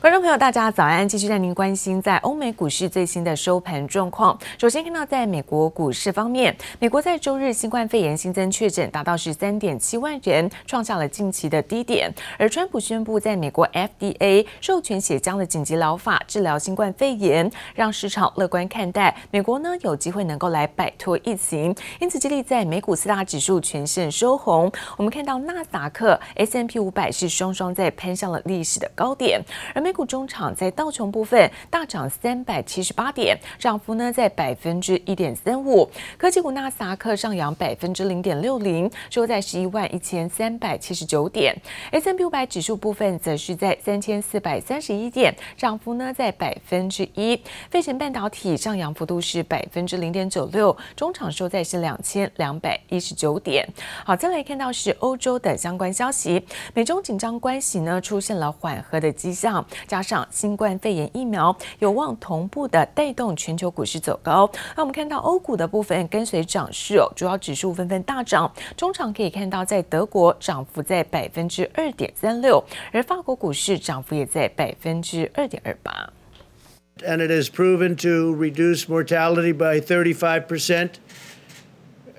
观众朋友，大家早安！继续带您关心在欧美股市最新的收盘状况。首先看到在美国股市方面，美国在周日新冠肺炎新增确诊达到十三点七万人，创下了近期的低点。而川普宣布在美国 FDA 授权血浆的紧急疗法治疗新冠肺炎，让市场乐观看待美国呢有机会能够来摆脱疫情，因此激励在美股四大指数全线收红。我们看到纳斯达克、S&P 五百是双双在攀上了历史的高点，而美股中场在道琼部分大涨三百七十八点，涨幅呢在百分之一点三五。科技股纳斯达克上扬百分之零点六零，收在十一万一千三百七十九点。S&P 五百指数部分则是在三千四百三十一点，涨幅呢在百分之一。费城半导体上扬幅度是百分之零点九六，中场收在是两千两百一十九点。好，再来看到是欧洲的相关消息，美中紧张关系呢出现了缓和的迹象。加上新冠肺炎疫苗有望同步的带动全球股市走高。那我们看到欧股的部分跟随涨势哦，主要指数纷纷大涨。中场可以看到，在德国涨幅在百分之二点三六，而法国股市涨幅也在百分之二点二八。And it has proven to reduce mortality by 35%.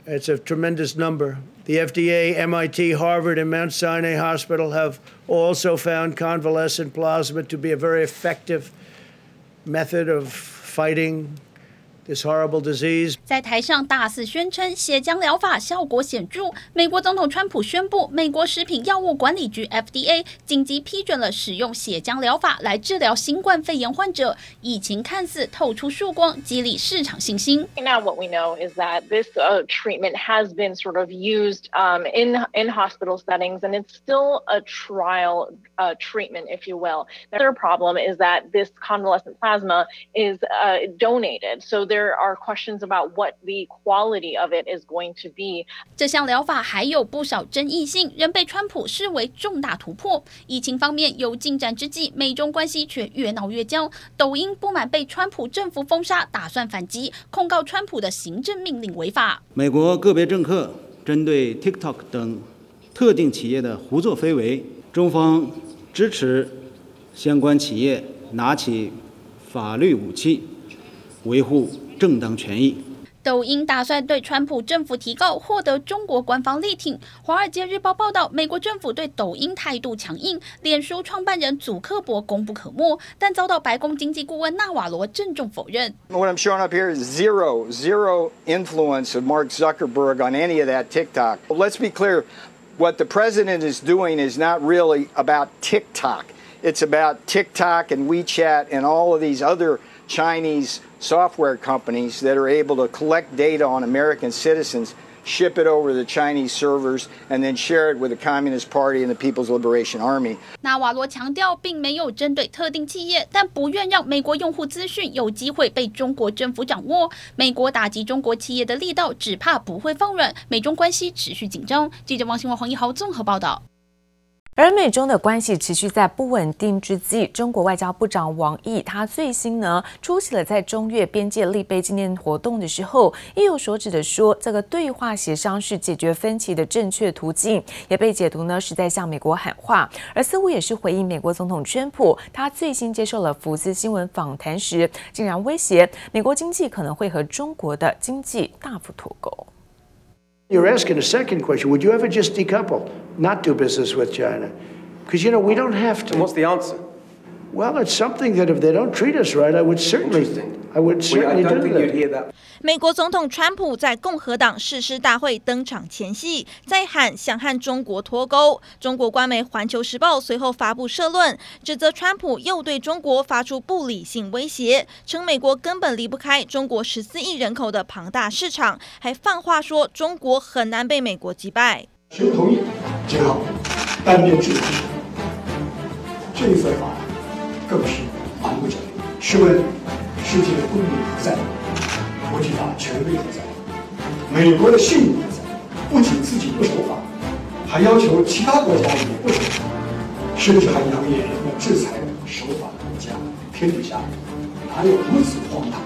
It's a tremendous number. The FDA, MIT, Harvard, and Mount Sinai Hospital have also found convalescent plasma to be a very effective method of fighting This horrible disease. 在台上大肆宣称血浆疗法效果显着。美国总统川普宣布，美国食品药物管理局 FDA 紧急批准了使用血浆疗法来治疗新冠肺炎患者。疫情看似透出曙光，激励市场信心。Now what we know is that this uh, treatment has been sort of used um, in in hospital settings, and it's still a trial uh, treatment, if you will. The other problem is that this convalescent plasma is uh, donated, so there There are questions about what the quality of it is going to be。这项疗法还有不少争议性，仍被川普视为重大突破。疫情方面有进展之际，美中关系却越闹越僵。抖音不满被川普政府封杀，打算反击，控告川普的行政命令违法。美国个别政客针对 TikTok 等特定企业的胡作非为，中方支持相关企业拿起法律武器，维护。正当权益。抖音打算对川普政府提告，获得中国官方力挺。《华尔街日报》报道，美国政府对抖音态度强硬，脸书创办人祖克伯功不可没，但遭到白宫经济顾问纳瓦罗郑重否认。What I'm showing up here is zero, zero influence of Mark Zuckerberg on any of that TikTok. Let's be clear, what the president is doing is not really about TikTok. It's about TikTok and WeChat and all of these other Chinese software companies that are able to collect data on American citizens, ship it over the Chinese servers, and then share it with the Communist Party and the People's Liberation Army. 纳瓦罗强调，并没有针对特定企业，但不愿让美国用户资讯有机会被中国政府掌握。美国打击中国企业的力道，只怕不会放软。美中关系持续紧张。记者王新华、黄一豪综合报道。 而美中的关系持续在不稳定之际，中国外交部长王毅他最新呢出席了在中越边界立碑纪念活动的时候，意有所指的说，这个对话协商是解决分歧的正确途径，也被解读呢是在向美国喊话，而似乎也是回应美国总统川普他最新接受了福斯新闻访谈时，竟然威胁美国经济可能会和中国的经济大幅脱钩。You're asking a second question. Would you ever just decouple, not do business with China? Because, you know, we don't have to. And what's the answer? Well, it's something that if they don't treat us right, I would certainly, I would certainly don't do think that. You'd hear that. 美国总统川普在共和党誓师大会登场前夕，在喊想和中国脱钩。中国官媒《环球时报》随后发布社论，指责川普又对中国发出不理性威胁，称美国根本离不开中国十四亿人口的庞大市场，还放话说中国很难被美国击败。谁同意？最好单边制裁。这一份法更是蛮不讲理。试问世界公理何在？国际法权威何在？美国的信誉何在？不仅自己不守法，还要求其他国家也不守法，甚至还扬言要制裁守法国家。天底下哪有如此荒唐？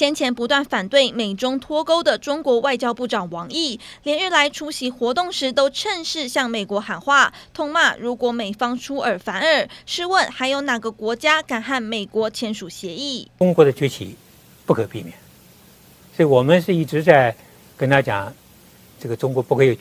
先前不断反对美中脱钩的中国外交部长王毅，连日来出席活动时都趁势向美国喊话，痛骂如果美方出尔反尔，试问还有哪个国家敢和美国签署协议？中国的崛起不可避免，所以我们是一直在跟他讲，这个中国不会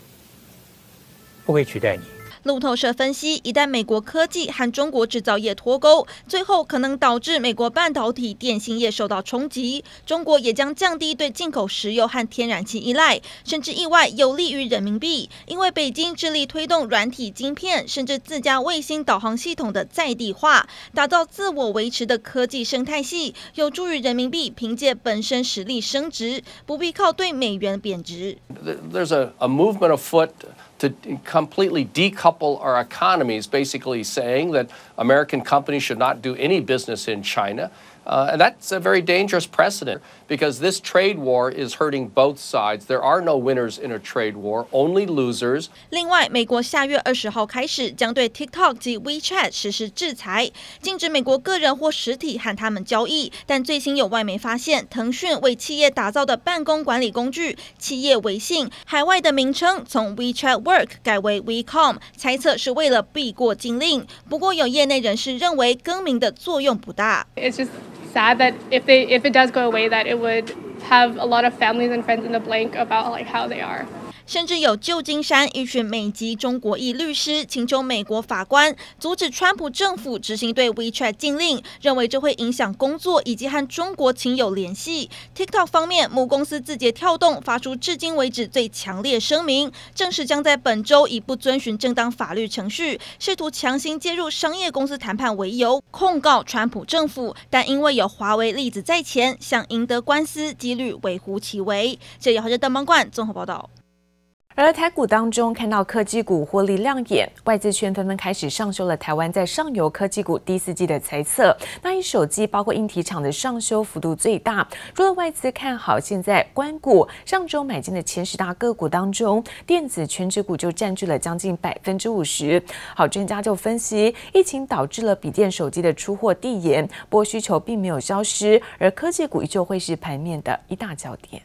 不会取代你。路透社分析，一旦美国科技和中国制造业脱钩，最后可能导致美国半导体、电信业受到冲击，中国也将降低对进口石油和天然气依赖，甚至意外有利于人民币，因为北京致力推动软体晶片，甚至自家卫星导航系统的在地化，打造自我维持的科技生态系，有助于人民币凭借本身实力升值，不必靠对美元贬值。There's a, a movement afoot. To completely decouple our economies, basically saying that American companies should not do any business in China. Uh, and that's a very dangerous precedent because this trade war is hurting both sides. There are no winners in a trade war, only losers. 另外，美国下月二十号开始将对 TikTok 及 WeChat 实施制裁，禁止美国个人或实体和他们交易。但最新有外媒发现，腾讯为企业打造的办公管理工具“企业微信”海外的名称从 WeChat Work 改为 WeCom，猜测是为了避过禁令。不过，有业内人士认为更名的作用不大。It's just sad that if they if it does go away, that it would have a lot of families and friends in the blank about like how they are. 甚至有旧金山一群美籍中国裔律师请求美国法官阻止川普政府执行对 WeChat 禁令，认为这会影响工作以及和中国亲友联系。TikTok 方面，母公司字节跳动发出至今为止最强烈声明，正式将在本周以不遵循正当法律程序，试图强行介入商业公司谈判为由控告川普政府，但因为有华为例子在前，想赢得官司几率微乎其微。这也是邓邦冠综合报道。而台股当中看到科技股获利亮眼，外资圈纷纷开始上修了台湾在上游科技股第四季的猜测。那以手机包括硬体厂的上修幅度最大。除了外资看好现在关股，上周买进的前十大个股当中，电子权值股就占据了将近百分之五十。好，专家就分析，疫情导致了笔电手机的出货递延，不过需求并没有消失，而科技股依旧会是盘面的一大焦点。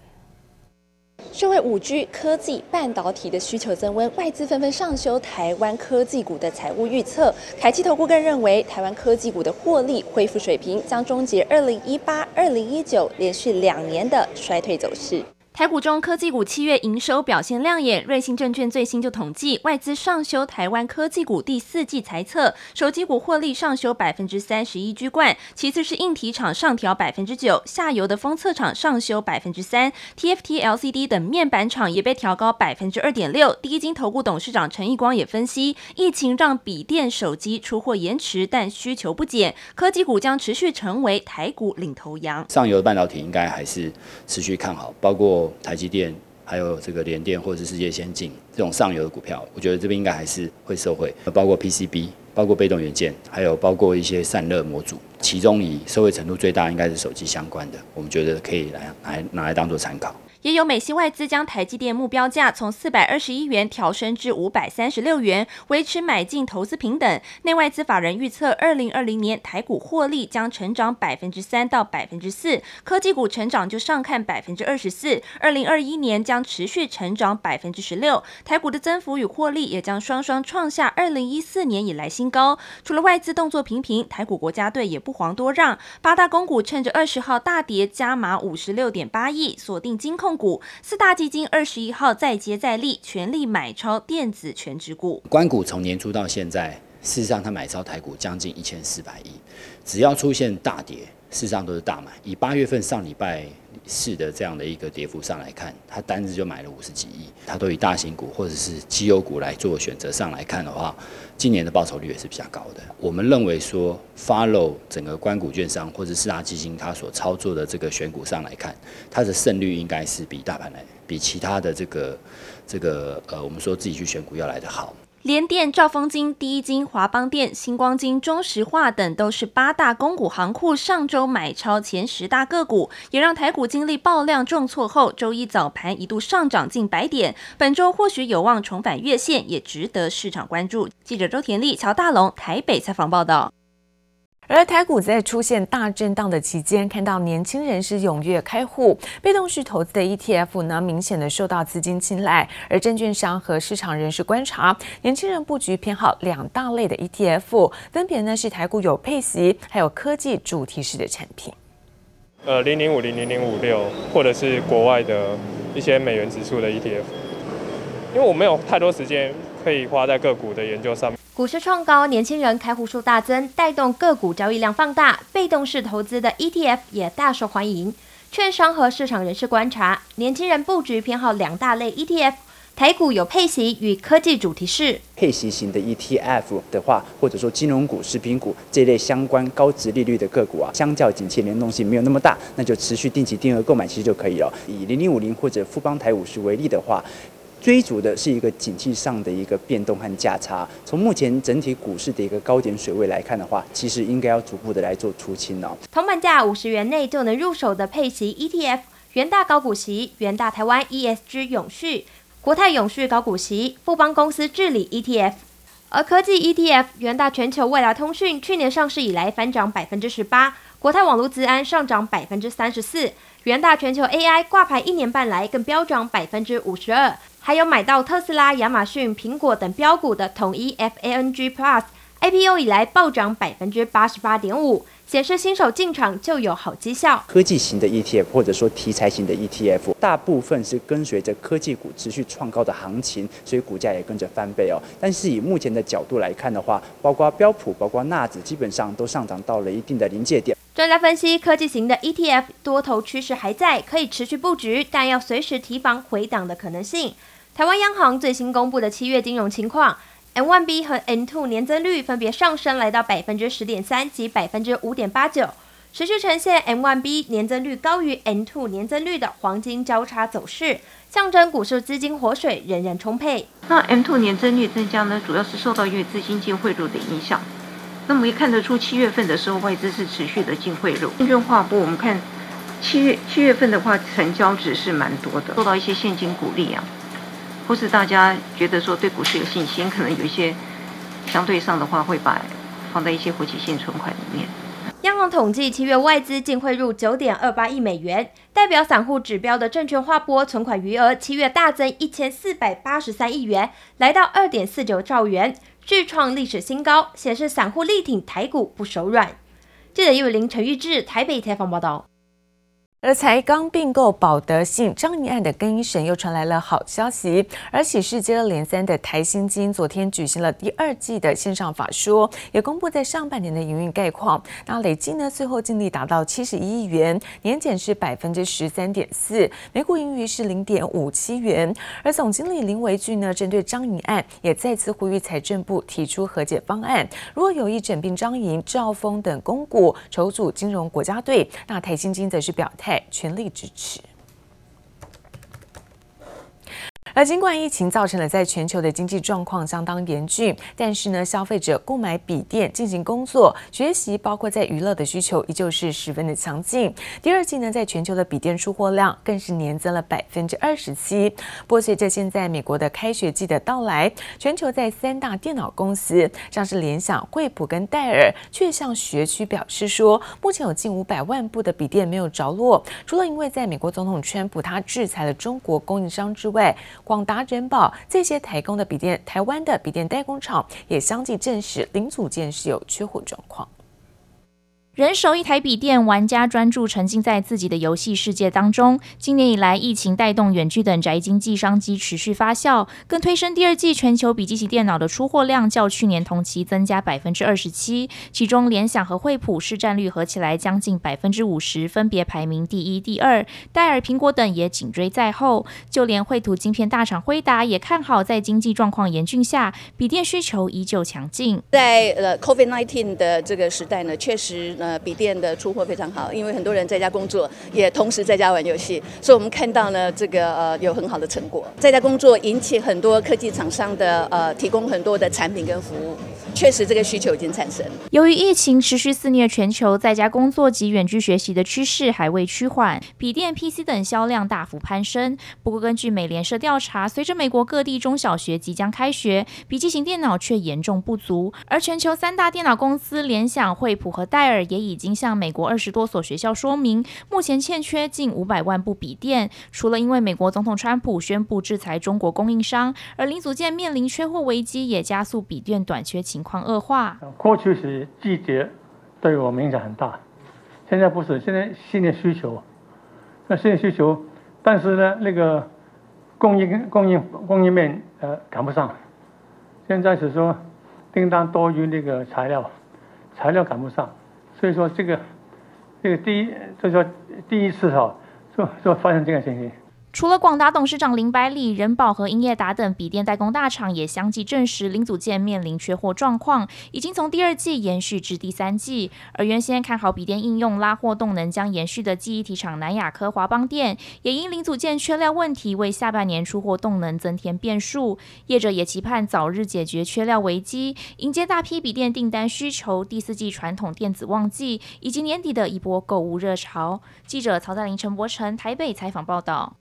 社会五 G 科技半导体的需求增温，外资纷纷上修台湾科技股的财务预测。凯基投顾更认为，台湾科技股的获利恢复水平将终结二零一八、二零一九连续两年的衰退走势。台股中科技股七月营收表现亮眼，瑞信证券最新就统计，外资上修台湾科技股第四季财测，手机股获利上修百分之三十一居冠，其次是硬体厂上调百分之九，下游的封测厂上修百分之三，TFT LCD 等面板厂也被调高百分之二点六。第一金投顾董事长陈义光也分析，疫情让笔电手机出货延迟，但需求不减，科技股将持续成为台股领头羊。上游的半导体应该还是持续看好，包括。台积电，还有这个联电或者是世界先进这种上游的股票，我觉得这边应该还是会受惠，包括 PCB，包括被动元件，还有包括一些散热模组，其中以社会程度最大应该是手机相关的，我们觉得可以来来拿来当做参考。也有美系外资将台积电目标价从四百二十一元调升至五百三十六元，维持买进投资平等。内外资法人预测，二零二零年台股获利将成长百分之三到百分之四，科技股成长就上看百分之二十四。二零二一年将持续成长百分之十六，台股的增幅与获利也将双双创下二零一四年以来新高。除了外资动作频频，台股国家队也不遑多让，八大公股趁着二十号大跌加码五十六点八亿，锁定金控股四大基金二十一号再接再厉，全力买超电子全职股。关股从年初到现在，事实上他买超台股将近一千四百亿，只要出现大跌，事实上都是大买。以八月份上礼拜四的这样的一个跌幅上来看，它单日就买了五十几亿。它都以大型股或者是绩优股来做选择上来看的话，今年的报酬率也是比较高的。我们认为说，follow 整个关股券商或者四大基金它所操作的这个选股上来看，它的胜率应该是比大盘来，比其他的这个这个呃，我们说自己去选股要来的好。联电、兆丰金、第一金、华邦电、星光金、中石化等都是八大公股行库上周买超前十大个股，也让台股经历爆量重挫后，周一早盘一度上涨近百点。本周或许有望重返月线，也值得市场关注。记者周田丽、乔大龙台北采访报道。而台股在出现大震荡的期间，看到年轻人是踊跃开户，被动式投资的 ETF 呢，明显的受到资金青睐。而证券商和市场人士观察，年轻人布局偏好两大类的 ETF，分别呢是台股有配息，还有科技主题式的产品。呃，零零五零零零五六，或者是国外的一些美元指数的 ETF，因为我没有太多时间可以花在个股的研究上面。股市创高，年轻人开户数大增，带动个股交易量放大，被动式投资的 ETF 也大受欢迎。券商和市场人士观察，年轻人布局偏好两大类 ETF，台股有配息与科技主题式。配息型的 ETF 的话，或者说金融股、食品股这类相关高值利率的个股啊，相较景气联动性没有那么大，那就持续定期定额购买其实就可以了。以零零五零或者富邦台五十为例的话。追逐的是一个景气上的一个变动和价差。从目前整体股市的一个高点水位来看的话，其实应该要逐步的来做出清哦。铜板价五十元内就能入手的配息 ETF，元大高股息、元大台湾 ESG 永续、国泰永续高股息、富邦公司治理 ETF。而科技 ETF，元大全球未来通讯去年上市以来翻涨百分之十八，国泰网络资安上涨百分之三十四，元大全球 AI 挂牌一年半来更飙涨百分之五十二。还有买到特斯拉、亚马逊、苹果等标股的统一 FANG Plus，IPO 以来暴涨百分之八十八点五，显示新手进场就有好绩效。科技型的 ETF 或者说题材型的 ETF，大部分是跟随着科技股持续创高的行情，所以股价也跟着翻倍哦。但是以目前的角度来看的话，包括标普、包括纳指，基本上都上涨到了一定的临界点。专家分析，科技型的 ETF 多头趋势还在，可以持续布局，但要随时提防回档的可能性。台湾央行最新公布的七月金融情况，M1B 和 M2 年增率分别上升来到百分之十点三及百分之五点八九，持续呈现 M1B 年增率高于 M2 年增率的黄金交叉走势，象征股市资金活水仍然充沛。那 M2 年增率增加呢，主要是受到因为资金净汇入的影响。那么也看得出七月份的时候外资是持续的净汇入。证券划拨我们看七月七月份的话，成交值是蛮多的，受到一些现金鼓励啊。或是大家觉得说对股市有信心，可能有一些相对上的话会把放在一些活期性存款里面。央行统计，七月外资净汇入九点二八亿美元，代表散户指标的证券划拨存款余额，七月大增一千四百八十三亿元，来到二点四九兆元，续创历史新高，显示散户力挺台股不手软。记者叶伟林、陈玉志台北采访报道。而才刚并购保德信张银案的更一审又传来了好消息，而喜事接二连三的台新金昨天举行了第二季的线上法说，也公布在上半年的营运概况。那累计呢，最后净利达到七十一亿元，年减是百分之十三点四，每股盈余是零点五七元。而总经理林维俊呢，针对张银案也再次呼吁财政部提出和解方案，如果有意整并张银、兆丰等公股，筹组金融国家队，那台新金则是表态。全力支持。而尽管疫情造成了在全球的经济状况相当严峻，但是呢，消费者购买笔电进行工作、学习，包括在娱乐的需求依旧是十分的强劲。第二季呢，在全球的笔电出货量更是年增了百分之二十七。不过，随着现在美国的开学季的到来，全球在三大电脑公司，像是联想、惠普跟戴尔，却向学区表示说，目前有近五百万部的笔电没有着落。除了因为在美国总统川普他制裁了中国供应商之外，广达、人保这些台工的笔电，台湾的笔电代工厂也相继证实零组件是有缺货状况。人手一台笔电，玩家专注沉浸在自己的游戏世界当中。今年以来，疫情带动远距等宅经济商机持续发酵，更推升第二季全球笔记型电脑的出货量较去年同期增加百分之二十七。其中，联想和惠普市占率合起来将近百分之五十，分别排名第一、第二。戴尔、苹果等也紧追在后。就连绘图晶片大厂辉达也看好，在经济状况严峻下，笔电需求依旧强劲。在呃 COVID-19 的这个时代呢，确实。呃，笔电的出货非常好，因为很多人在家工作，也同时在家玩游戏，所以我们看到呢，这个呃有很好的成果。在家工作引起很多科技厂商的呃提供很多的产品跟服务。确实这个需求已经产生。由于疫情持续肆虐全球，在家工作及远距学习的趋势还未趋缓，笔电、PC 等销量大幅攀升。不过，根据美联社调查，随着美国各地中小学即将开学，笔记型电脑却严重不足。而全球三大电脑公司联想、惠普和戴尔也也已经向美国二十多所学校说明，目前欠缺近五百万部笔电。除了因为美国总统川普宣布制裁中国供应商，而零组件面临缺货危机，也加速笔电短缺情况恶化。过去是季节对我们影响很大，现在不是，现在新的需求，那新的需求，但是呢，那个供应供应供应面呃赶不上，现在是说订单多于那个材料，材料赶不上，所以说这个这个第一，所以说第一次哈，就就发生这个情形。除了广达董事长林百里、仁宝和英业达等笔电代工大厂也相继证实零组件面临缺货状况，已经从第二季延续至第三季。而原先看好笔电应用拉货动能将延续的记忆体厂南亚科、华邦电，也因零组件缺料问题，为下半年出货动能增添变数。业者也期盼早日解决缺料危机，迎接大批笔电订单需求、第四季传统电子旺季以及年底的一波购物热潮。记者曹在林、陈柏成台北采访报道。